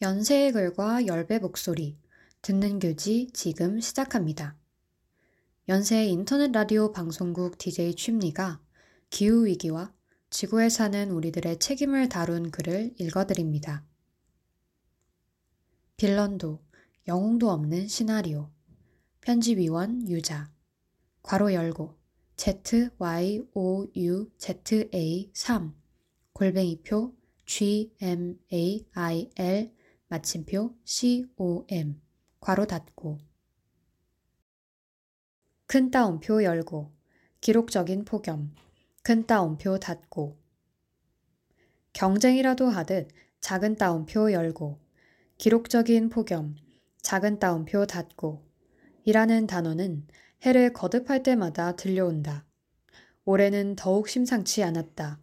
연세의 글과 열배 목소리, 듣는 교지 지금 시작합니다. 연세의 인터넷 라디오 방송국 DJ 취미가 기후위기와 지구에 사는 우리들의 책임을 다룬 글을 읽어드립니다. 빌런도, 영웅도 없는 시나리오. 편집위원 유자. 괄호 열고, ZYOUZA3. 골뱅이표 GMAIL 마침표 COM 괄호 닫고. 큰 따옴표 열고. 기록적인 폭염. 큰 따옴표 닫고. 경쟁이라도 하듯 작은 따옴표 열고. 기록적인 폭염. 작은 따옴표 닫고. 이라는 단어는 해를 거듭할 때마다 들려온다. 올해는 더욱 심상치 않았다.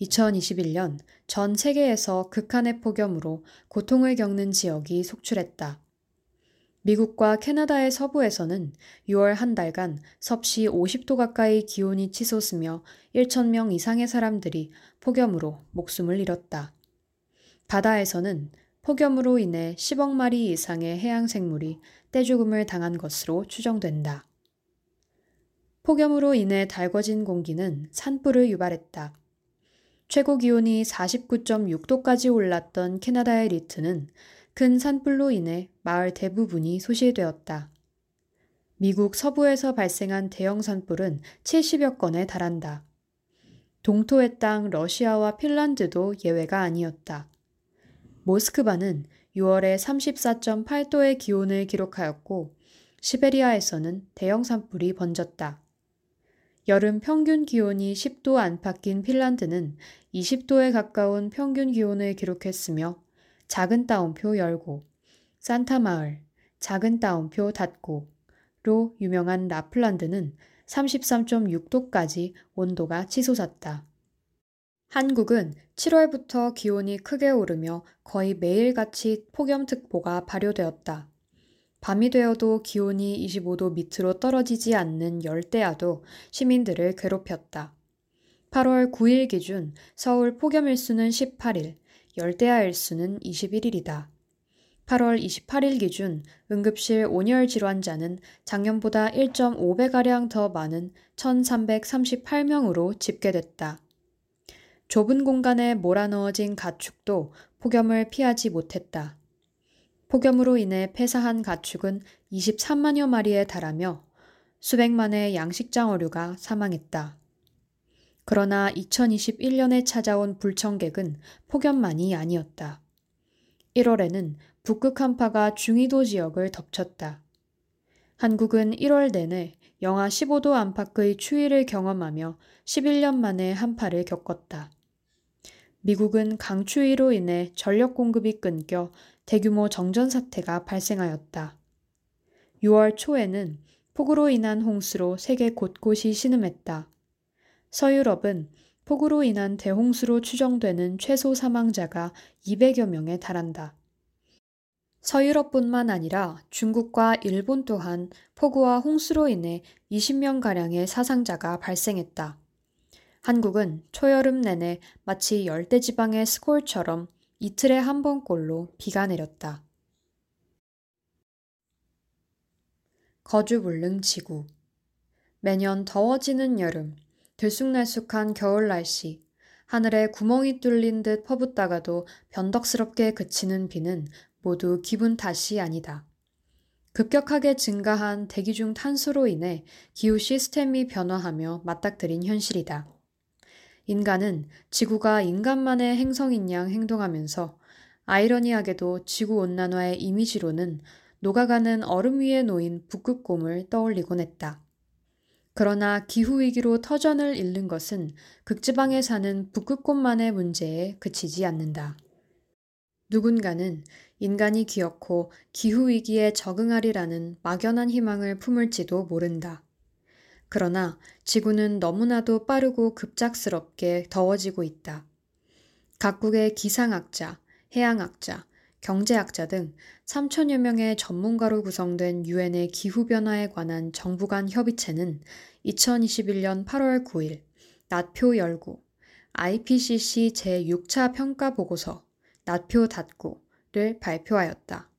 2021년 전 세계에서 극한의 폭염으로 고통을 겪는 지역이 속출했다. 미국과 캐나다의 서부에서는 6월 한 달간 섭씨 50도 가까이 기온이 치솟으며 1천명 이상의 사람들이 폭염으로 목숨을 잃었다. 바다에서는 폭염으로 인해 10억 마리 이상의 해양 생물이 떼죽음을 당한 것으로 추정된다. 폭염으로 인해 달궈진 공기는 산불을 유발했다. 최고 기온이 49.6도까지 올랐던 캐나다의 리튼은 큰 산불로 인해 마을 대부분이 소실되었다. 미국 서부에서 발생한 대형 산불은 70여 건에 달한다. 동토의 땅 러시아와 핀란드도 예외가 아니었다. 모스크바는 6월에 34.8도의 기온을 기록하였고 시베리아에서는 대형 산불이 번졌다. 여름 평균 기온이 10도 안팎인 핀란드는 20도에 가까운 평균 기온을 기록했으며 작은 따옴표 열고 산타 마을 작은 따옴표 닫고로 유명한 라플란드는 33.6도까지 온도가 치솟았다. 한국은 7월부터 기온이 크게 오르며 거의 매일같이 폭염특보가 발효되었다. 밤이 되어도 기온이 25도 밑으로 떨어지지 않는 열대야도 시민들을 괴롭혔다. 8월 9일 기준 서울 폭염일수는 18일, 열대야 일수는 21일이다. 8월 28일 기준 응급실 온열 질환자는 작년보다 1.5배가량 더 많은 1,338명으로 집계됐다. 좁은 공간에 몰아넣어진 가축도 폭염을 피하지 못했다. 폭염으로 인해 폐사한 가축은 23만여 마리에 달하며 수백만의 양식장 어류가 사망했다. 그러나 2021년에 찾아온 불청객은 폭염만이 아니었다. 1월에는 북극 한파가 중위도 지역을 덮쳤다. 한국은 1월 내내 영하 15도 안팎의 추위를 경험하며 11년 만에 한파를 겪었다. 미국은 강추위로 인해 전력 공급이 끊겨 대규모 정전 사태가 발생하였다. 6월 초에는 폭우로 인한 홍수로 세계 곳곳이 신음했다. 서유럽은 폭우로 인한 대홍수로 추정되는 최소 사망자가 200여 명에 달한다. 서유럽뿐만 아니라 중국과 일본 또한 폭우와 홍수로 인해 20명가량의 사상자가 발생했다. 한국은 초여름 내내 마치 열대지방의 스콜처럼 이틀에 한 번꼴로 비가 내렸다. 거주불능 지구. 매년 더워지는 여름, 들쑥날쑥한 겨울 날씨, 하늘에 구멍이 뚫린 듯 퍼붓다가도 변덕스럽게 그치는 비는 모두 기분 탓이 아니다. 급격하게 증가한 대기 중 탄소로 인해 기후 시스템이 변화하며 맞닥뜨린 현실이다. 인간은 지구가 인간만의 행성인 양 행동하면서 아이러니하게도 지구온난화의 이미지로는 녹아가는 얼음 위에 놓인 북극곰을 떠올리곤 했다. 그러나 기후위기로 터전을 잃는 것은 극지방에 사는 북극곰만의 문제에 그치지 않는다. 누군가는 인간이 기어코 기후위기에 적응하리라는 막연한 희망을 품을지도 모른다. 그러나 지구는 너무나도 빠르고 급작스럽게 더워지고 있다. 각국의 기상학자, 해양학자, 경제학자 등 3천여 명의 전문가로 구성된 유엔의 기후변화에 관한 정부 간 협의체는 2021년 8월 9일 낮표 열고 IPCC 제6차 평가 보고서 낮표 닫고 보고서를 발표하였다.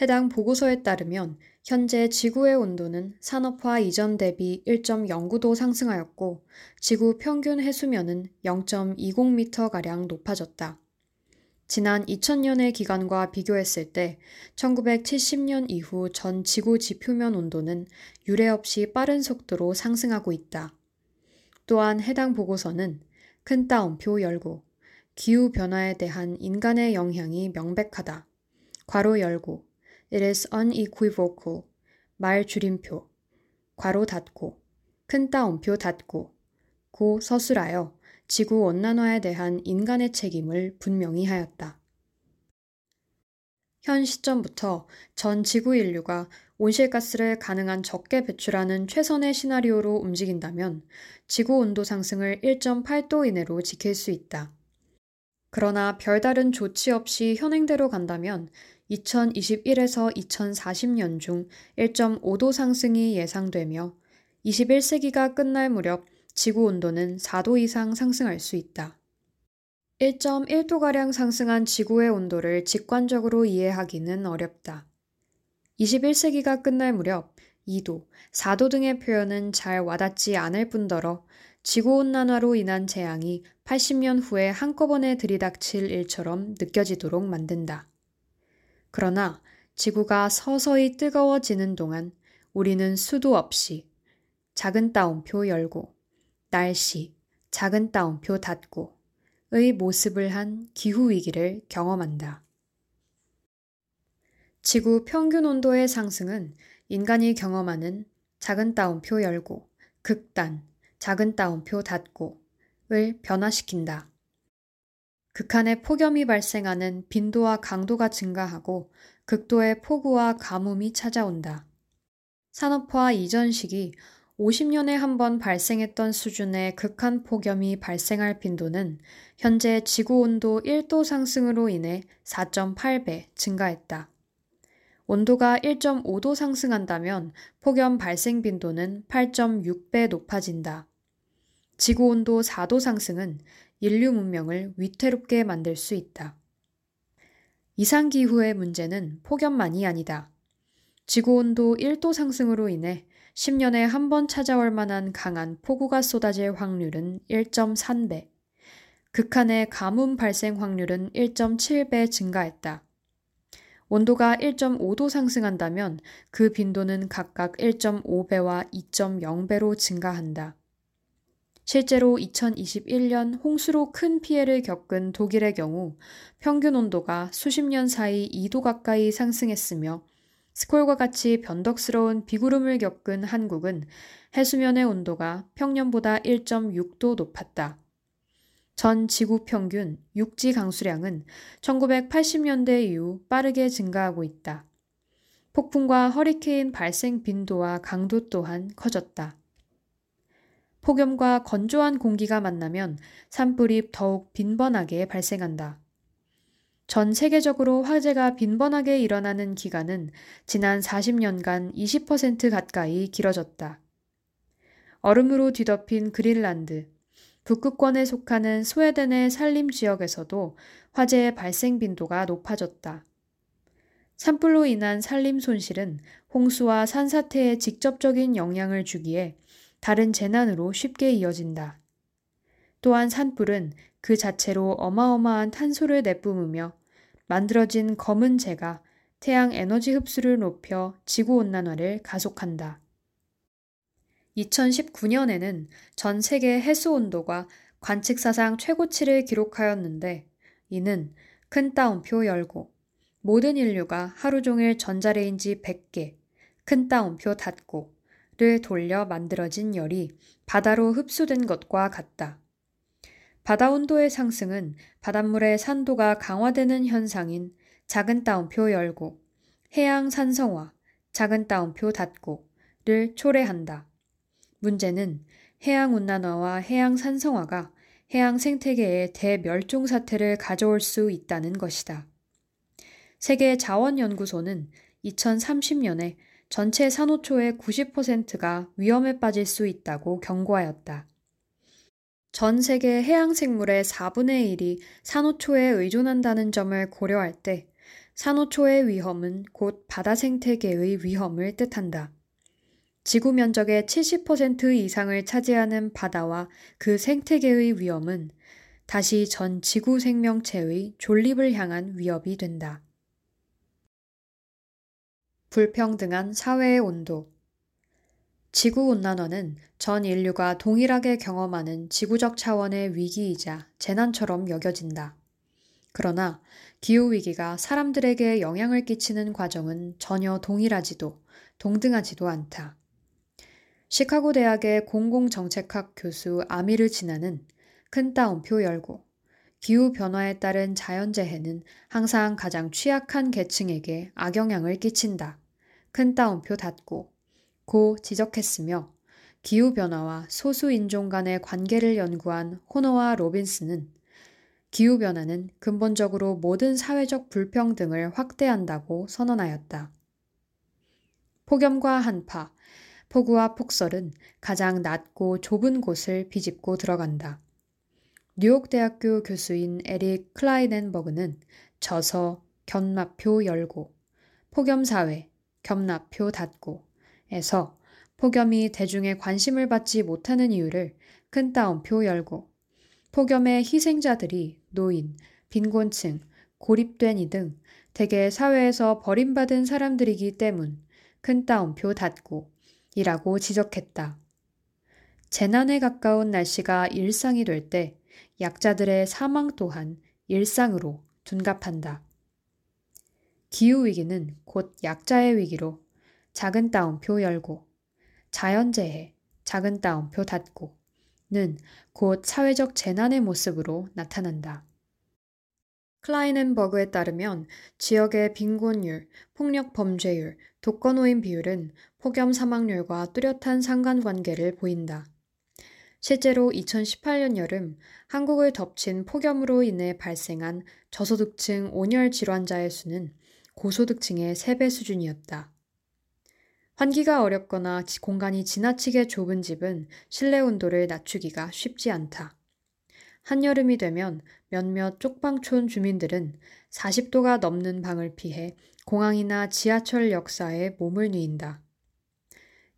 해당 보고서에 따르면 현재 지구의 온도는 산업화 이전 대비 1.09도 상승하였고 지구 평균 해수면은 0.20m가량 높아졌다. 지난 2000년의 기간과 비교했을 때 1970년 이후 전 지구 지표면 온도는 유례 없이 빠른 속도로 상승하고 있다. 또한 해당 보고서는 큰 따옴표 열고 기후 변화에 대한 인간의 영향이 명백하다. 괄호 열고 It is unequivocal. 말 줄임표. 괄호 닫고. 큰 따옴표 닫고. 고 서술하여 지구 온난화에 대한 인간의 책임을 분명히 하였다. 현 시점부터 전 지구 인류가 온실가스를 가능한 적게 배출하는 최선의 시나리오로 움직인다면 지구 온도 상승을 1.8도 이내로 지킬 수 있다. 그러나 별다른 조치 없이 현행대로 간다면 2021에서 2040년 중 1.5도 상승이 예상되며 21세기가 끝날 무렵 지구 온도는 4도 이상 상승할 수 있다. 1.1도가량 상승한 지구의 온도를 직관적으로 이해하기는 어렵다. 21세기가 끝날 무렵 2도, 4도 등의 표현은 잘 와닿지 않을 뿐더러 지구온난화로 인한 재앙이 80년 후에 한꺼번에 들이닥칠 일처럼 느껴지도록 만든다. 그러나 지구가 서서히 뜨거워지는 동안 우리는 수도 없이 작은 따옴표 열고 날씨, 작은 따옴표 닫고 의 모습을 한 기후위기를 경험한다. 지구 평균 온도의 상승은 인간이 경험하는 작은 따옴표 열고 극단, 작은 따옴표 닫고 을 변화시킨다. 극한의 폭염이 발생하는 빈도와 강도가 증가하고 극도의 폭우와 가뭄이 찾아온다. 산업화 이전 시기 50년에 한 번 발생했던 수준의 극한 폭염이 발생할 빈도는 현재 지구 온도 1도 상승으로 인해 4.8배 증가했다. 온도가 1.5도 상승한다면 폭염 발생 빈도는 8.6배 높아진다. 지구 온도 4도 상승은 인류 문명을 위태롭게 만들 수 있다. 이상기후의 문제는 폭염만이 아니다. 지구 온도 1도 상승으로 인해 10년에 한 번 찾아올 만한 강한 폭우가 쏟아질 확률은 1.3배, 극한의 가뭄 발생 확률은 1.7배 증가했다. 온도가 1.5도 상승한다면 그 빈도는 각각 1.5배와 2.0배로 증가한다. 실제로 2021년 홍수로 큰 피해를 겪은 독일의 경우 평균 온도가 수십 년 사이 2도 가까이 상승했으며 스콜과 같이 변덕스러운 비구름을 겪은 한국은 해수면의 온도가 평년보다 1.6도 높았다. 전 지구 평균 육지 강수량은 1980년대 이후 빠르게 증가하고 있다. 폭풍과 허리케인 발생 빈도와 강도 또한 커졌다. 폭염과 건조한 공기가 만나면 산불이 더욱 빈번하게 발생한다. 전 세계적으로 화재가 빈번하게 일어나는 기간은 지난 40년간 20% 가까이 길어졌다. 얼음으로 뒤덮인 그린란드, 북극권에 속하는 스웨덴의 산림 지역에서도 화재의 발생 빈도가 높아졌다. 산불로 인한 산림 손실은 홍수와 산사태에 직접적인 영향을 주기에 다른 재난으로 쉽게 이어진다. 또한 산불은 그 자체로 어마어마한 탄소를 내뿜으며 만들어진 검은 재가 태양 에너지 흡수를 높여 지구온난화를 가속한다. 2019년에는 전 세계 해수 온도가 관측사상 최고치를 기록하였는데 이는 큰 따옴표 열고 모든 인류가 하루 종일 전자레인지 100개, 큰 따옴표 닫고 를 돌려 만들어진 열이 바다로 흡수된 것과 같다. 바다 온도의 상승은 바닷물의 산도가 강화되는 현상인 작은 따옴표 열고 해양 산성화, 작은 따옴표 닫고를 초래한다. 문제는 해양 온난화와 해양 산성화가 해양 생태계의 대멸종 사태를 가져올 수 있다는 것이다. 세계 자원연구소는 2030년에 전체 산호초의 90%가 위험에 빠질 수 있다고 경고하였다. 전 세계 해양 생물의 4분의 1이 산호초에 의존한다는 점을 고려할 때 산호초의 위험은 곧 바다 생태계의 위험을 뜻한다. 지구 면적의 70% 이상을 차지하는 바다와 그 생태계의 위험은 다시 전 지구 생명체의 존립을 향한 위협이 된다. 불평등한 사회의 온도. 지구온난화는 전 인류가 동일하게 경험하는 지구적 차원의 위기이자 재난처럼 여겨진다. 그러나 기후위기가 사람들에게 영향을 끼치는 과정은 전혀 동일하지도 동등하지도 않다. 시카고 대학의 공공정책학 교수 아미르 진나는큰 따옴표 열고 기후 변화에 따른 자연재해는 항상 가장 취약한 계층에게 악영향을 끼친다. 큰 따옴표 닫고 고 지적했으며 기후 변화와 소수 인종 간의 관계를 연구한 호너와 로빈스는 기후 변화는 근본적으로 모든 사회적 불평등을 확대한다고 선언하였다. 폭염과 한파, 폭우와 폭설은 가장 낮고 좁은 곳을 비집고 들어간다. 뉴욕 대학교 교수인 에릭 클라이덴버그는 저서 견마표 열고, 폭염사회, 견마표 닫고, 에서 폭염이 대중의 관심을 받지 못하는 이유를 큰 따옴표 열고, 폭염의 희생자들이 노인, 빈곤층, 고립된 이 등 대개 사회에서 버림받은 사람들이기 때문 큰 따옴표 닫고 이라고 지적했다. 재난에 가까운 날씨가 일상이 될 때 약자들의 사망 또한 일상으로 둔갑한다. 기후위기는 곧 약자의 위기로 작은 따옴표 열고 자연재해 작은 따옴표 닫고 는곧 사회적 재난의 모습으로 나타난다. 클라이넨버그에 따르면 지역의 빈곤율, 폭력 범죄율, 독거노인 비율은 폭염 사망률과 뚜렷한 상관관계를 보인다. 실제로 2018년 여름 한국을 덮친 폭염으로 인해 발생한 저소득층 온열 질환자의 수는 고소득층의 3배 수준이었다. 환기가 어렵거나 공간이 지나치게 좁은 집은 실내 온도를 낮추기가 쉽지 않다. 한여름이 되면 몇몇 쪽방촌 주민들은 40도가 넘는 방을 피해 공항이나 지하철 역사에 몸을 뉘인다.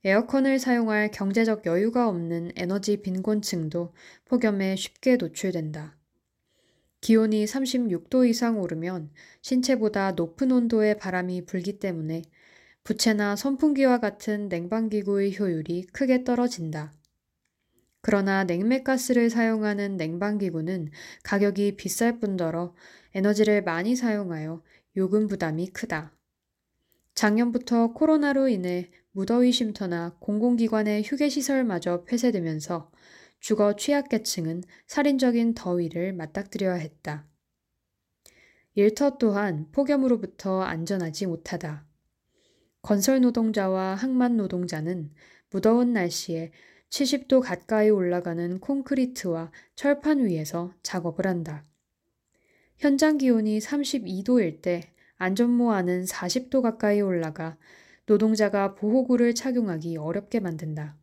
에어컨을 사용할 경제적 여유가 없는 에너지 빈곤층도 폭염에 쉽게 노출된다. 기온이 36도 이상 오르면 신체보다 높은 온도의 바람이 불기 때문에 부채나 선풍기와 같은 냉방기구의 효율이 크게 떨어진다. 그러나 냉매가스를 사용하는 냉방기구는 가격이 비쌀 뿐더러 에너지를 많이 사용하여 요금 부담이 크다. 작년부터 코로나로 인해 무더위 쉼터나 공공기관의 휴게시설마저 폐쇄되면서 주거 취약계층은 살인적인 더위를 맞닥뜨려야 했다. 일터 또한 폭염으로부터 안전하지 못하다. 건설 노동자와 항만 노동자는 무더운 날씨에 70도 가까이 올라가는 콘크리트와 철판 위에서 작업을 한다. 현장 기온이 32도일 때 안전모 안은 40도 가까이 올라가 노동자가 보호구를 착용하기 어렵게 만든다.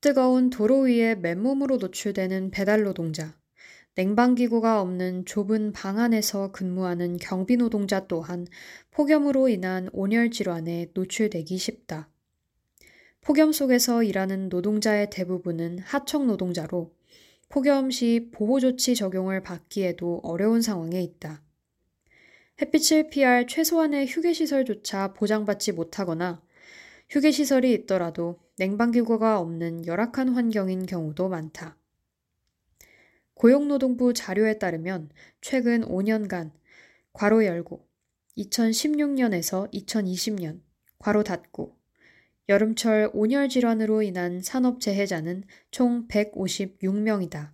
뜨거운 도로 위에 맨몸으로 노출되는 배달 노동자, 냉방기구가 없는 좁은 방 안에서 근무하는 경비 노동자 또한 폭염으로 인한 온열 질환에 노출되기 쉽다. 폭염 속에서 일하는 노동자의 대부분은 하청 노동자로 폭염 시 보호조치 적용을 받기에도 어려운 상황에 있다. 햇빛을 피할 최소한의 휴게시설조차 보장받지 못하거나 휴게시설이 있더라도 냉방기구가 없는 열악한 환경인 경우도 많다. 고용노동부 자료에 따르면 최근 5년간 괄호 열고 2016년에서 2020년 괄호 닫고 여름철 온열 질환으로 인한 산업 재해자는 총 156명이다.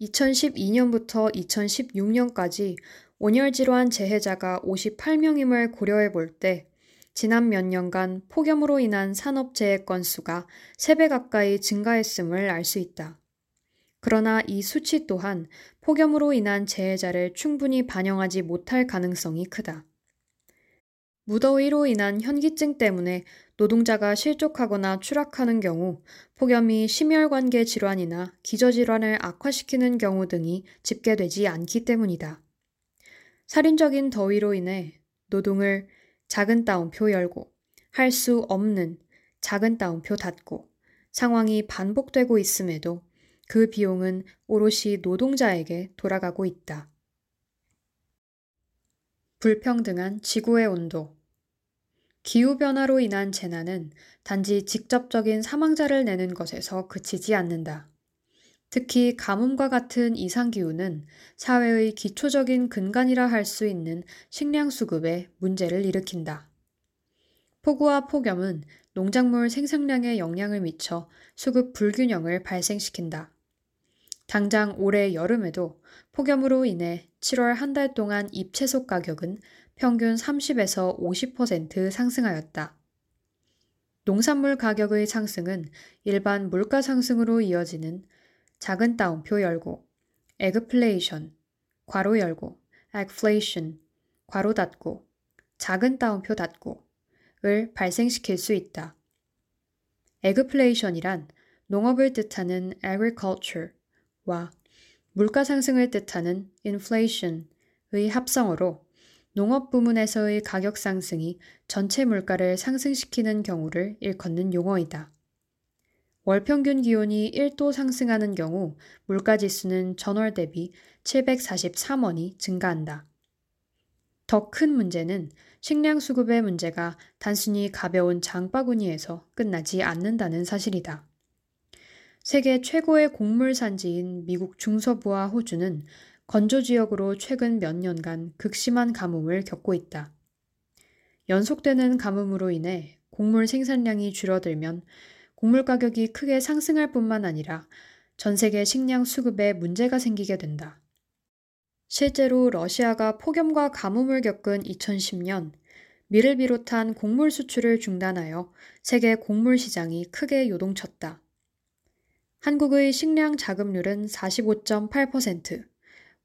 2012년부터 2016년까지 온열 질환 재해자가 58명임을 고려해 볼 때 지난 몇 년간 폭염으로 인한 산업 재해 건수가 3배 가까이 증가했음을 알 수 있다. 그러나 이 수치 또한 폭염으로 인한 재해자를 충분히 반영하지 못할 가능성이 크다. 무더위로 인한 현기증 때문에 노동자가 실족하거나 추락하는 경우 폭염이 심혈관계 질환이나 기저질환을 악화시키는 경우 등이 집계되지 않기 때문이다. 살인적인 더위로 인해 노동을 작은 따옴표 열고 할 수 없는 작은 따옴표 닫고 상황이 반복되고 있음에도 그 비용은 오롯이 노동자에게 돌아가고 있다. 불평등한 지구의 온도. 기후변화로 인한 재난은 단지 직접적인 사망자를 내는 것에서 그치지 않는다. 특히 가뭄과 같은 이상기후는 사회의 기초적인 근간이라 할 수 있는 식량 수급에 문제를 일으킨다. 폭우와 폭염은 농작물 생산량에 영향을 미쳐 수급 불균형을 발생시킨다. 당장 올해 여름에도 폭염으로 인해 7월 한 달 동안 잎채소 가격은 평균 30에서 50% 상승하였다. 농산물 가격의 상승은 일반 물가 상승으로 이어지는 작은 따옴표 열고, 애그플레이션, 괄호 열고, agflation, 괄호 닫고, 작은 따옴표 닫고, 을 발생시킬 수 있다. 애그플레이션이란 농업을 뜻하는 agriculture와 물가 상승을 뜻하는 inflation의 합성어로 농업 부문에서의 가격 상승이 전체 물가를 상승시키는 경우를 일컫는 용어이다. 월 평균 기온이 1도 상승하는 경우 물가 지수는 전월 대비 743원이 증가한다. 더 큰 문제는 식량 수급의 문제가 단순히 가벼운 장바구니에서 끝나지 않는다는 사실이다. 세계 최고의 곡물 산지인 미국 중서부와 호주는 건조 지역으로 최근 몇 년간 극심한 가뭄을 겪고 있다. 연속되는 가뭄으로 인해 곡물 생산량이 줄어들면 곡물 가격이 크게 상승할 뿐만 아니라 전 세계 식량 수급에 문제가 생기게 된다. 실제로 러시아가 폭염과 가뭄을 겪은 2010년 밀을 비롯한 곡물 수출을 중단하여 세계 곡물 시장이 크게 요동쳤다. 한국의 식량 자급률은 45.8%,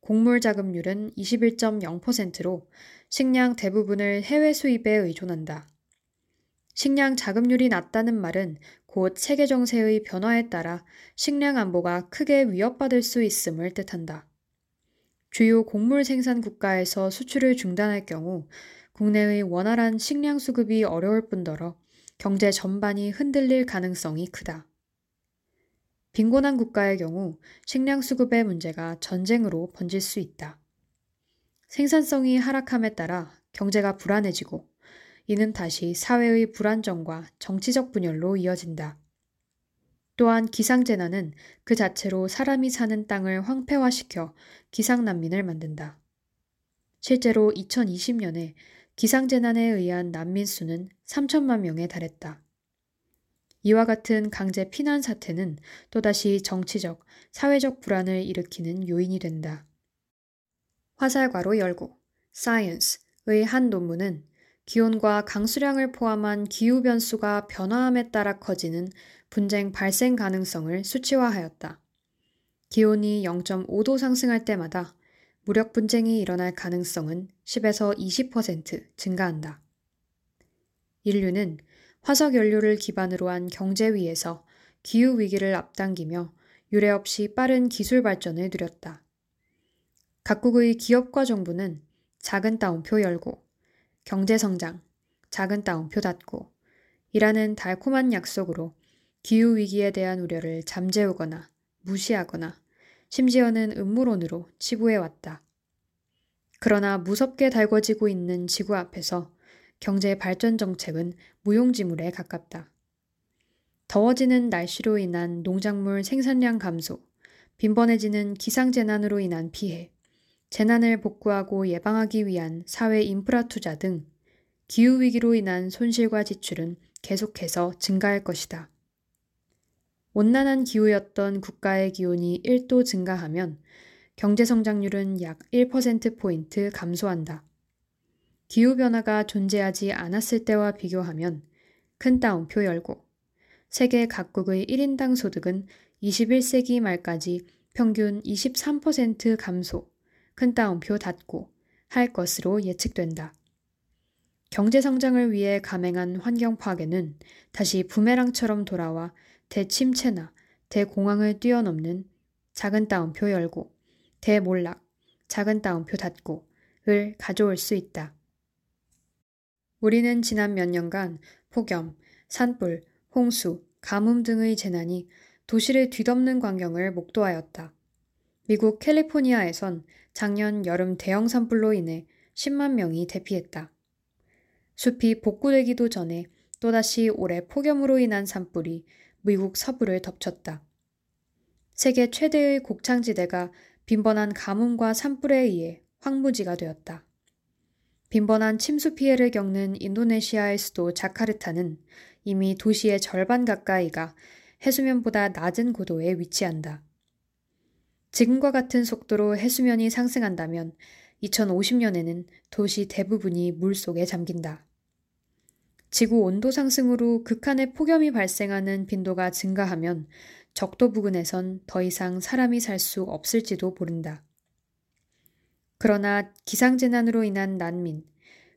곡물 자급률은 21.0%로 식량 대부분을 해외 수입에 의존한다. 식량 자급률이 낮다는 말은 곧 세계 정세의 변화에 따라 식량 안보가 크게 위협받을 수 있음을 뜻한다. 주요 곡물 생산 국가에서 수출을 중단할 경우 국내의 원활한 식량 수급이 어려울 뿐더러 경제 전반이 흔들릴 가능성이 크다. 빈곤한 국가의 경우 식량 수급의 문제가 전쟁으로 번질 수 있다. 생산성이 하락함에 따라 경제가 불안해지고 이는 다시 사회의 불안정과 정치적 분열로 이어진다. 또한 기상재난은 그 자체로 사람이 사는 땅을 황폐화시켜 기상난민을 만든다. 실제로 2020년에 기상재난에 의한 난민 수는 3천만 명에 달했다. 이와 같은 강제 피난 사태는 또다시 정치적, 사회적 불안을 일으키는 요인이 된다. 화살괄호 열고 Science의 한 논문은 기온과 강수량을 포함한 기후 변수가 변화함에 따라 커지는 분쟁 발생 가능성을 수치화하였다. 기온이 0.5도 상승할 때마다 무력 분쟁이 일어날 가능성은 10에서 20% 증가한다. 인류는 화석 연료를 기반으로 한 경제 위에서 기후 위기를 앞당기며 유례 없이 빠른 기술 발전을 누렸다. 각국의 기업과 정부는 작은 따옴표 열고, 경제성장, 작은 따옴표 닫고, 이라는 달콤한 약속으로 기후 위기에 대한 우려를 잠재우거나 무시하거나 심지어는 음모론으로 치부해 왔다. 그러나 무섭게 달궈지고 있는 지구 앞에서 경제 발전 정책은 무용지물에 가깝다. 더워지는 날씨로 인한 농작물 생산량 감소, 빈번해지는 기상재난으로 인한 피해, 재난을 복구하고 예방하기 위한 사회 인프라 투자 등 기후위기로 인한 손실과 지출은 계속해서 증가할 것이다. 온난한 기후였던 국가의 기온이 1도 증가하면 경제 성장률은 약 1%포인트 감소한다. 기후변화가 존재하지 않았을 때와 비교하면 큰 따옴표 열고 세계 각국의 1인당 소득은 21세기 말까지 평균 23% 감소, 큰 따옴표 닫고 할 것으로 예측된다. 경제 성장을 위해 감행한 환경 파괴는 다시 부메랑처럼 돌아와 대침체나 대공황을 뛰어넘는 작은 따옴표 열고 대몰락, 작은 따옴표 닫고 을 가져올 수 있다. 우리는 지난 몇 년간 폭염, 산불, 홍수, 가뭄 등의 재난이 도시를 뒤덮는 광경을 목도하였다. 미국 캘리포니아에선 작년 여름 대형 산불로 인해 10만 명이 대피했다. 숲이 복구되기도 전에 또다시 올해 폭염으로 인한 산불이 미국 서부를 덮쳤다. 세계 최대의 곡창지대가 빈번한 가뭄과 산불에 의해 황무지가 되었다. 빈번한 침수 피해를 겪는 인도네시아의 수도 자카르타는 이미 도시의 절반 가까이가 해수면보다 낮은 고도에 위치한다. 지금과 같은 속도로 해수면이 상승한다면 2050년에는 도시 대부분이 물 속에 잠긴다. 지구 온도 상승으로 극한의 폭염이 발생하는 빈도가 증가하면 적도 부근에선 더 이상 사람이 살 수 없을지도 모른다. 그러나 기상재난으로 인한 난민,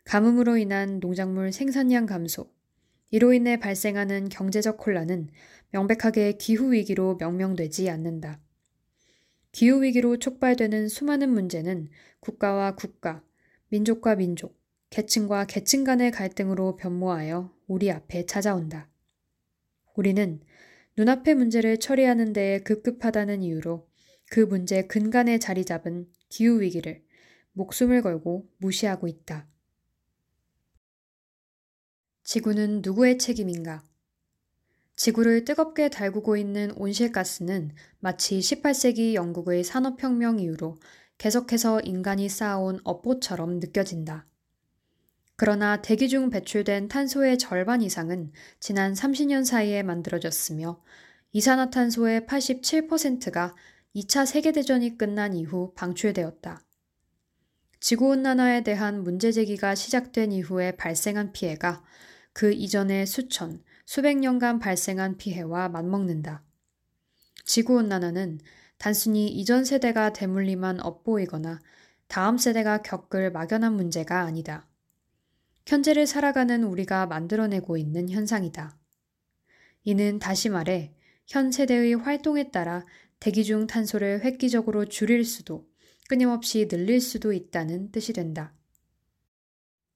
가뭄으로 인한 농작물 생산량 감소, 이로 인해 발생하는 경제적 혼란은 명백하게 기후위기로 명명되지 않는다. 기후위기로 촉발되는 수많은 문제는 국가와 국가, 민족과 민족, 계층과 계층 간의 갈등으로 변모하여 우리 앞에 찾아온다. 우리는 눈앞의 문제를 처리하는 데에 급급하다는 이유로 그 문제 근간에 자리 잡은 기후위기를 목숨을 걸고 무시하고 있다. 지구는 누구의 책임인가? 지구를 뜨겁게 달구고 있는 온실가스는 마치 18세기 영국의 산업혁명 이후로 계속해서 인간이 쌓아온 업보처럼 느껴진다. 그러나 대기 중 배출된 탄소의 절반 이상은 지난 30년 사이에 만들어졌으며 이산화탄소의 87%가 2차 세계대전이 끝난 이후 방출되었다. 지구온난화에 대한 문제 제기가 시작된 이후에 발생한 피해가 그 이전의 수천, 수백 년간 발생한 피해와 맞먹는다. 지구온난화는 단순히 이전 세대가 대물림한 업보이거나 다음 세대가 겪을 막연한 문제가 아니다. 현재를 살아가는 우리가 만들어내고 있는 현상이다. 이는 다시 말해 현 세대의 활동에 따라 대기 중 탄소를 획기적으로 줄일 수도 끊임없이 늘릴 수도 있다는 뜻이 된다.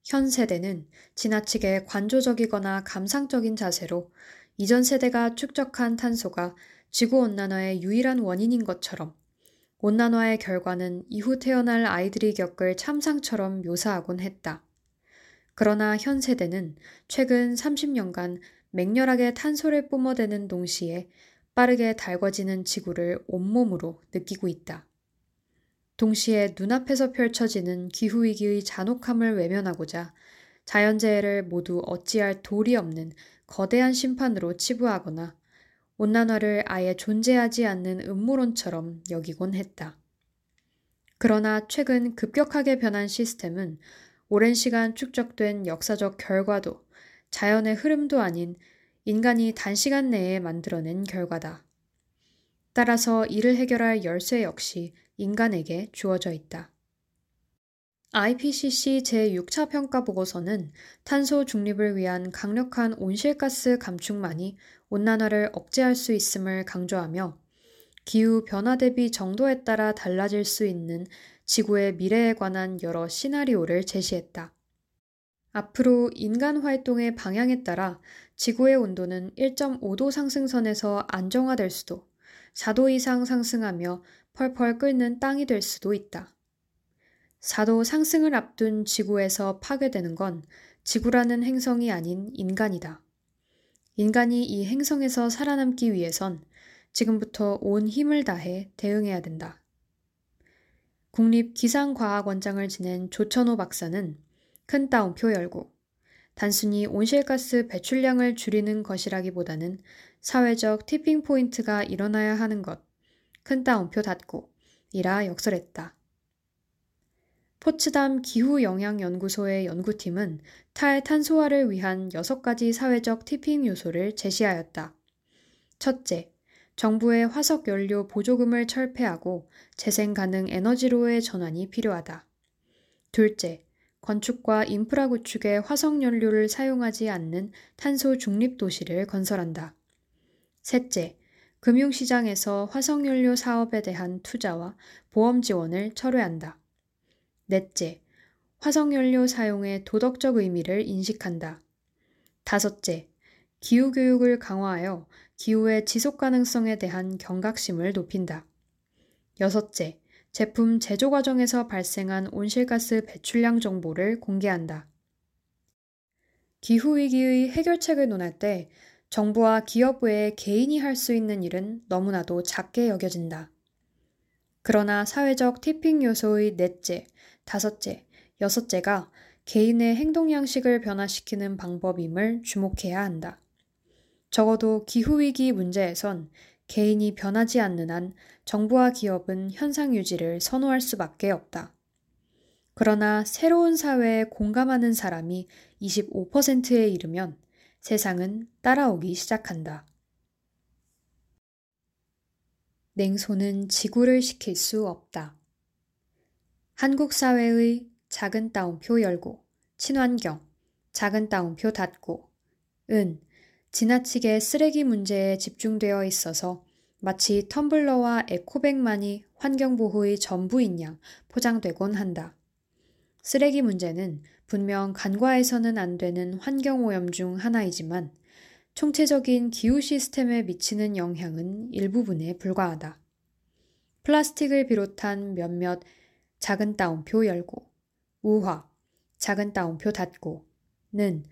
현 세대는 지나치게 관조적이거나 감상적인 자세로 이전 세대가 축적한 탄소가 지구온난화의 유일한 원인인 것처럼 온난화의 결과는 이후 태어날 아이들이 겪을 참상처럼 묘사하곤 했다. 그러나 현 세대는 최근 30년간 맹렬하게 탄소를 뿜어대는 동시에 빠르게 달궈지는 지구를 온몸으로 느끼고 있다. 동시에 눈앞에서 펼쳐지는 기후위기의 잔혹함을 외면하고자 자연재해를 모두 어찌할 도리 없는 거대한 심판으로 치부하거나 온난화를 아예 존재하지 않는 음모론처럼 여기곤 했다. 그러나 최근 급격하게 변한 시스템은 오랜 시간 축적된 역사적 결과도 자연의 흐름도 아닌 인간이 단시간 내에 만들어낸 결과다. 따라서 이를 해결할 열쇠 역시 인간에게 주어져 있다. IPCC 제6차 평가 보고서는 탄소 중립을 위한 강력한 온실가스 감축만이 온난화를 억제할 수 있음을 강조하며 기후 변화 대비 정도에 따라 달라질 수 있는 지구의 미래에 관한 여러 시나리오를 제시했다. 앞으로 인간 활동의 방향에 따라 지구의 온도는 1.5도 상승선에서 안정화될 수도 4도 이상 상승하며 펄펄 끓는 땅이 될 수도 있다. 4도 상승을 앞둔 지구에서 파괴되는 건 지구라는 행성이 아닌 인간이다. 인간이 이 행성에서 살아남기 위해선 지금부터 온 힘을 다해 대응해야 된다. 국립기상과학원장을 지낸 조천호 박사는 큰 따옴표 열고 단순히 온실가스 배출량을 줄이는 것이라기보다는 사회적 티핑 포인트가 일어나야 하는 것, 큰 따옴표 닫고 이라 역설했다. 포츠담 기후영향연구소의 연구팀은 탈탄소화를 위한 6가지 사회적 티핑 요소를 제시하였다. 첫째, 정부의 화석 연료 보조금을 철폐하고 재생 가능 에너지로의 전환이 필요하다. 둘째, 건축과 인프라 구축에 화석 연료를 사용하지 않는 탄소 중립 도시를 건설한다. 셋째, 금융시장에서 화석연료 사업에 대한 투자와 보험 지원을 철회한다. 넷째, 화석연료 사용의 도덕적 의미를 인식한다. 다섯째, 기후교육을 강화하여 기후의 지속 가능성에 대한 경각심을 높인다. 여섯째, 제품 제조 과정에서 발생한 온실가스 배출량 정보를 공개한다. 기후위기의 해결책을 논할 때 정부와 기업 외에 개인이 할 수 있는 일은 너무나도 작게 여겨진다. 그러나 사회적 티핑 요소의 넷째, 다섯째, 여섯째가 개인의 행동 양식을 변화시키는 방법임을 주목해야 한다. 적어도 기후위기 문제에선 개인이 변하지 않는 한 정부와 기업은 현상 유지를 선호할 수밖에 없다. 그러나 새로운 사회에 공감하는 사람이 25%에 이르면 세상은 따라오기 시작한다. 냉소는 지구를 식힐 수 없다. 한국 사회의 작은 따옴표 열고, 친환경, 작은 따옴표 닫고, 은 지나치게 쓰레기 문제에 집중되어 있어서 마치 텀블러와 에코백만이 환경보호의 전부인 양 포장되곤 한다. 쓰레기 문제는 분명 간과해서는 안 되는 환경오염 중 하나이지만 총체적인 기후 시스템에 미치는 영향은 일부분에 불과하다. 플라스틱을 비롯한 몇몇 작은 따옴표 열고, 우화, 작은 따옴표 닫고는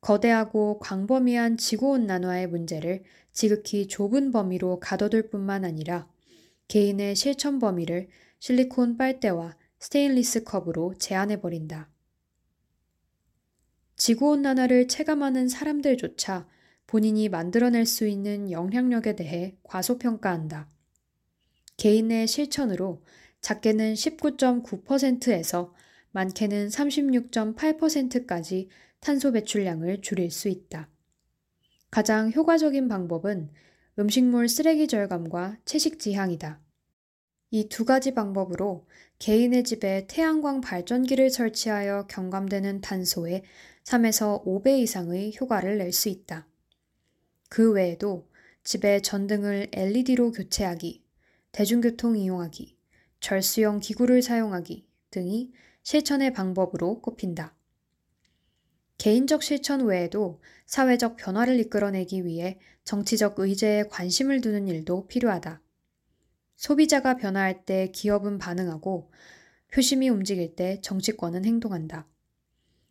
거대하고 광범위한 지구온난화의 문제를 지극히 좁은 범위로 가둬둘 뿐만 아니라 개인의 실천 범위를 실리콘 빨대와 스테인리스 컵으로 제한해버린다. 지구온난화를 체감하는 사람들조차 본인이 만들어낼 수 있는 영향력에 대해 과소평가한다. 개인의 실천으로 작게는 19.9%에서 많게는 36.8%까지 탄소 배출량을 줄일 수 있다. 가장 효과적인 방법은 음식물 쓰레기 절감과 채식 지향이다. 이 두 가지 방법으로 개인의 집에 태양광 발전기를 설치하여 경감되는 탄소의 3에서 5배 이상의 효과를 낼 수 있다. 그 외에도 집에 전등을 LED로 교체하기, 대중교통 이용하기, 절수형 기구를 사용하기 등이 실천의 방법으로 꼽힌다. 개인적 실천 외에도 사회적 변화를 이끌어내기 위해 정치적 의제에 관심을 두는 일도 필요하다. 소비자가 변화할 때 기업은 반응하고 표심이 움직일 때 정치권은 행동한다.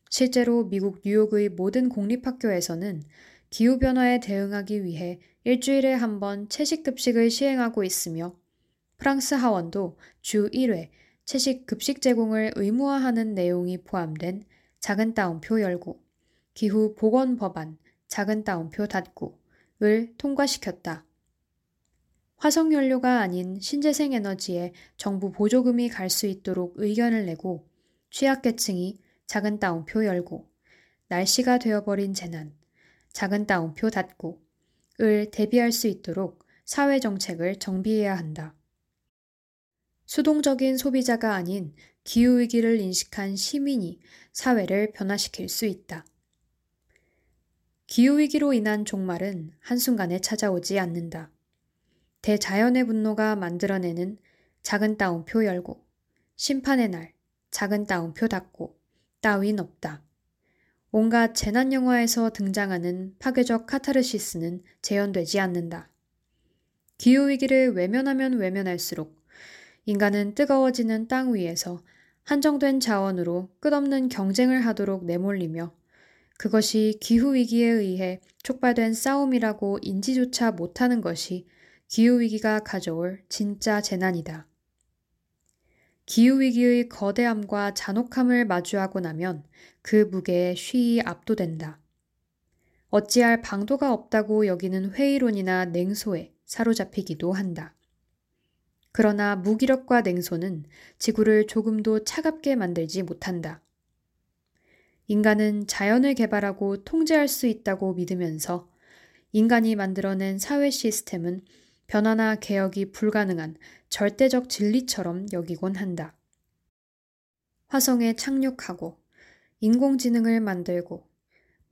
실제로 미국 뉴욕의 모든 공립학교에서는 기후변화에 대응하기 위해 일주일에 한 번 채식급식을 시행하고 있으며 프랑스 하원도 주 1회 채식 급식 제공을 의무화하는 내용이 포함된 작은 따옴표 열고, 기후 보건 법안 작은 따옴표 닫고을 통과시켰다. 화석연료가 아닌 신재생 에너지에 정부 보조금이 갈 수 있도록 의견을 내고 취약계층이 작은 따옴표 열고 날씨가 되어버린 재난 작은 따옴표 닫고 을 대비할 수 있도록 사회 정책을 정비해야 한다. 수동적인 소비자가 아닌 기후위기를 인식한 시민이 사회를 변화시킬 수 있다. 기후위기로 인한 종말은 한순간에 찾아오지 않는다. 대자연의 분노가 만들어내는 작은 따옴표 열고, 심판의 날, 작은 따옴표 닫고, 따윈 없다. 온갖 재난 영화에서 등장하는 파괴적 카타르시스는 재현되지 않는다. 기후위기를 외면하면 외면할수록 인간은 뜨거워지는 땅 위에서 한정된 자원으로 끝없는 경쟁을 하도록 내몰리며 그것이 기후위기에 의해 촉발된 싸움이라고 인지조차 못하는 것이 기후위기가 가져올 진짜 재난이다. 기후위기의 거대함과 잔혹함을 마주하고 나면 그 무게에 쉬이 압도된다. 어찌할 방도가 없다고 여기는 회의론이나 냉소에 사로잡히기도 한다. 그러나 무기력과 냉소는 지구를 조금도 차갑게 만들지 못한다. 인간은 자연을 개발하고 통제할 수 있다고 믿으면서 인간이 만들어낸 사회 시스템은 변화나 개혁이 불가능한 절대적 진리처럼 여기곤 한다. 화성에 착륙하고 인공지능을 만들고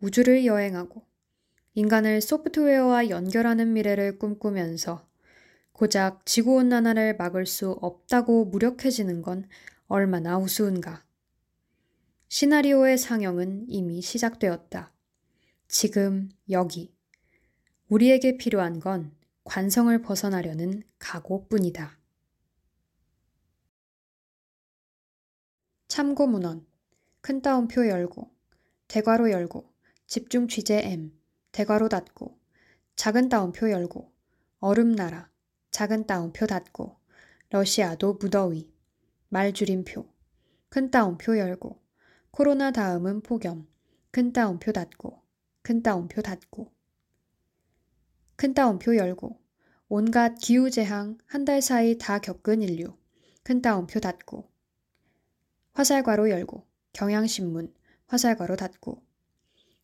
우주를 여행하고 인간을 소프트웨어와 연결하는 미래를 꿈꾸면서 고작 지구온난화를 막을 수 없다고 무력해지는 건 얼마나 우스운가. 시나리오의 상영은 이미 시작되었다. 지금 여기. 우리에게 필요한 건 관성을 벗어나려는 각오뿐이다. 참고 문헌. 큰 따옴표 열고. 대괄호 열고. 집중 취재 M. 대괄호 닫고. 작은 따옴표 열고. 얼음 나라. 작은 따옴표 닫고. 러시아도 무더위. 말 줄임표. 큰 따옴표 열고. 코로나 다음은 폭염. 큰 따옴표 닫고. 큰 따옴표 닫고. 큰 따옴표 열고. 온갖 기후 재앙 한 달 사이 다 겪은 인류. 큰 따옴표 닫고. 화살괄호 열고. 경향신문. 화살괄호 닫고.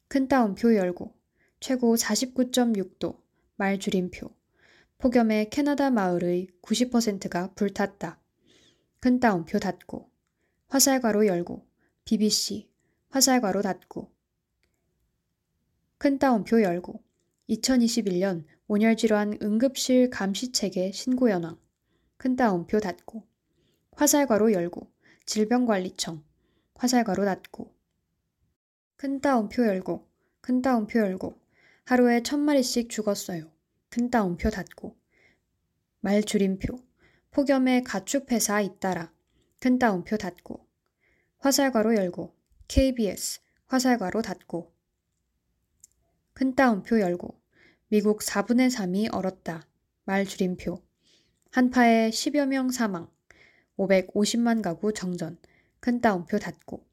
큰 따옴표 열고. 최고 49.6도. 말 줄임표. 폭염에 캐나다 마을의 90%가 불탔다. 큰 따옴표 닫고. 화살괄호 열고. BBC. 화살괄호 닫고. 큰 따옴표 열고. 2021년 온열질환 응급실 감시체계 신고연왕. 큰 따옴표 닫고. 화살괄호 열고. 질병관리청. 화살괄호 닫고. 큰 따옴표 열고. 큰 따옴표 열고. 하루에 천 마리씩 죽었어요. 큰 따옴표 닫고. 말 줄임표. 폭염에 가축폐사 잇따라. 큰 따옴표 닫고. 화살괄호 열고. KBS. 화살괄호 닫고. 큰 따옴표 열고. 미국 4분의 3이 얼었다. 말 줄임표. 한파에 10여 명 사망. 550만 가구 정전. 큰 따옴표 닫고.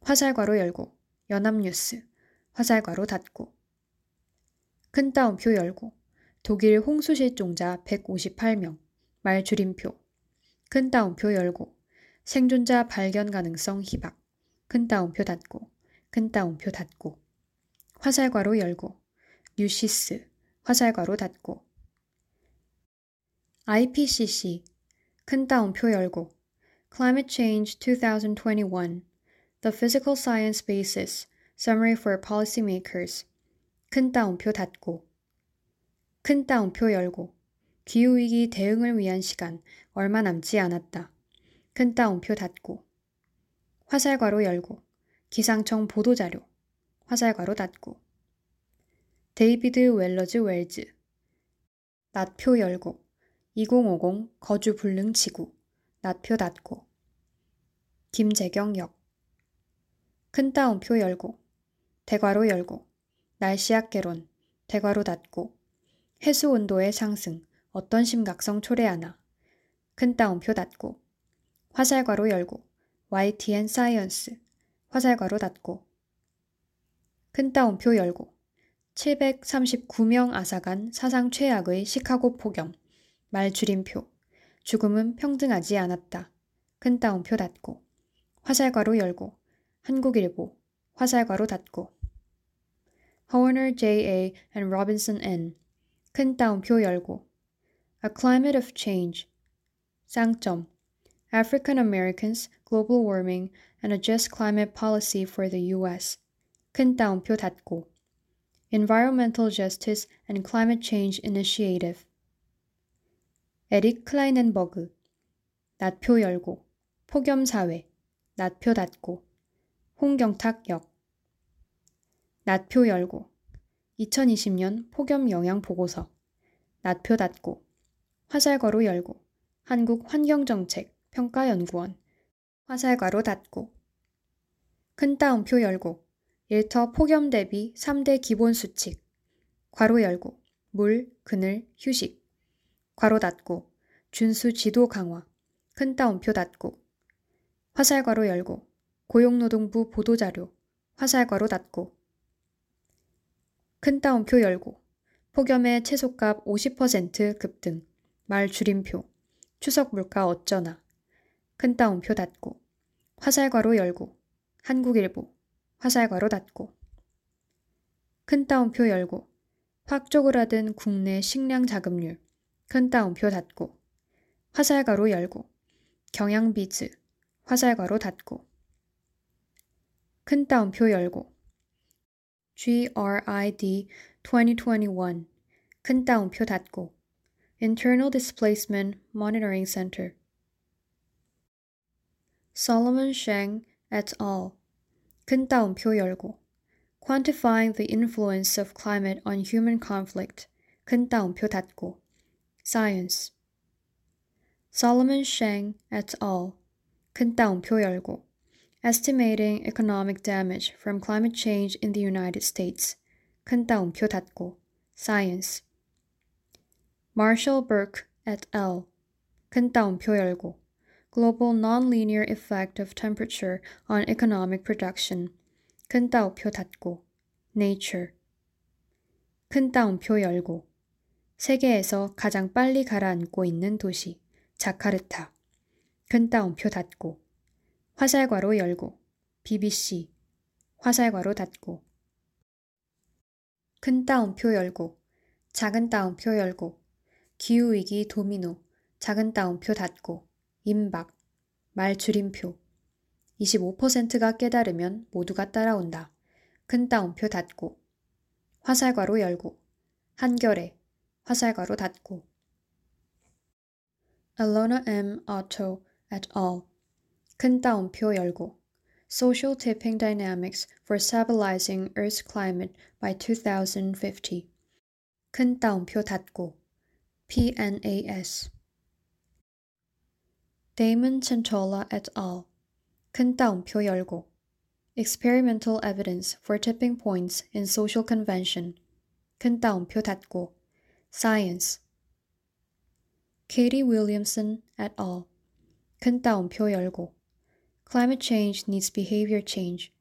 화살괄호 열고. 연합뉴스. 화살괄호 닫고. 큰 따옴표 열고. 독일 홍수 실종자 158명. 말 줄임표. 큰 따옴표 열고. 생존자 발견 가능성 희박. 큰 따옴표 닫고. 큰 따옴표 닫고. 화살괄호 열고. 뉴시스. 화살괄호 닫고. IPCC. 큰 따옴표 열고. Climate Change 2021. The Physical Science Basis. Summary for Policymakers. 큰 따옴표 닫고. 큰 따옴표 열고. 기후위기 대응을 위한 시간 얼마 남지 않았다. 큰 따옴표 닫고. 화살괄호 열고. 기상청 보도자료. 화살괄호 닫고. 데이비드 월러스 웰즈. 낫표 열고. 2050 거주 불능 지구. 낫표 닫고. 김재경 역. 큰 따옴표 열고. 대괄호 열고. 날씨학개론. 대괄호 닫고. 해수 온도의 상승, 어떤 심각성 초래하나. 큰 따옴표 닫고. 화살괄호 열고. YTN 사이언스. 화살괄호 닫고. 큰 따옴표 열고. 739명 앗아간 사상 최악의 시카고 폭염. 말 줄임표. 죽음은 평등하지 않았다. 큰 따옴표 닫고. 화살괄호 열고. 한국일보. 화살괄호 닫고. Horner J.A. and Robinson N. 큰 따옴표 열고 A Climate of Change 쌍점 African Americans, Global Warming and a Just Climate Policy for the U.S. 큰 따옴표 닫고 Environmental Justice and Climate Change Initiative. 에릭 클라이넨버그 낫표 열고 폭염사회 낫표 닫고 홍경탁역. 낫표 열고 2020년 폭염 영향 보고서, 낫표 닫고, 화살괄호 열고, 한국 환경정책 평가연구원, 화살괄호 닫고, 큰 따옴표 열고, 일터 폭염 대비 3대 기본 수칙, 괄호 열고, 물, 그늘, 휴식, 괄호 닫고, 준수 지도 강화, 큰 따옴표 닫고, 화살 괄호 열고, 고용노동부 보도자료, 화살 괄호 닫고, 큰 따옴표 열고 폭염의 채소값 50% 급등. 말 줄임표. 추석 물가 어쩌나. 큰 따옴표 닫고. 화살 괄호 열고 한국일보 화살괄호 닫고. 큰 따옴표 열고 확 쪼그라든 국내 식량 자급률 큰 따옴표 닫고. 화살괄호 열고 경향비즈 화살괄호 닫고. 큰 따옴표 열고. GRID 2021 큰 따옴표 닫고. Internal Displacement Monitoring Center. Solomon Sheng et al. 큰 따옴표 열고 Quantifying the influence of climate on human conflict 큰 따옴표 닫고 Science Solomon Sheng et al. 큰 따옴표 열고 Estimating economic damage from climate change in the United States 큰 따옴표 닫고 Science Marshall Burke et al. 큰 따옴표 열고 Global Nonlinear Effect of Temperature on Economic Production. 큰 따옴표 닫고. Nature. 큰 따옴표 열고. 세계에서 가장 빨리 가라앉고 있는 도시. 자카르타. 큰 따옴표 닫고. 화살괄호 열고. BBC 화살괄호 닫고. 큰 따옴표 열고. 작은 따옴표 열고. 기후위기 도미노. 작은 따옴표 닫고 임박 말 줄임표 25%가 깨달으면 모두가 따라온다. 큰 따옴표 닫고 화살괄호 열고 한결에 화살괄호 닫고 Alona M. Otto et al. 큰 따옴표 열고 Social Tipping Dynamics for Stabilizing Earth's Climate by 2050 큰 따옴표 닫고 PNAS Damon Centola et al. 큰 따옴표 열고 Experimental Evidence for Tipping Points in Social Convention 큰 따옴표 닫고 Science Katie Williamson et al. 큰 따옴표 열고 Climate Change Needs Behavior Change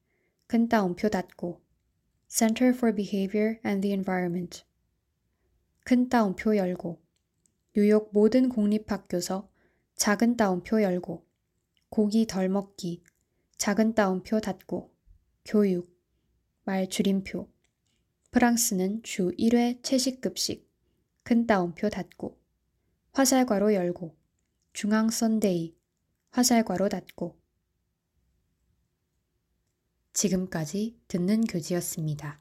큰 따옴표 닫고 Center for Behavior and the Environment 큰 따옴표 열고 뉴욕 모든 공립학교서 작은 따옴표 열고 고기 덜 먹기, 작은 따옴표 닫고, 교육, 말 줄임표. 프랑스는 주 1회 채식급식, 큰 따옴표 닫고, 화살괄호 열고, 중앙 선데이, 화살괄호 닫고. 지금까지 듣는 교지였습니다.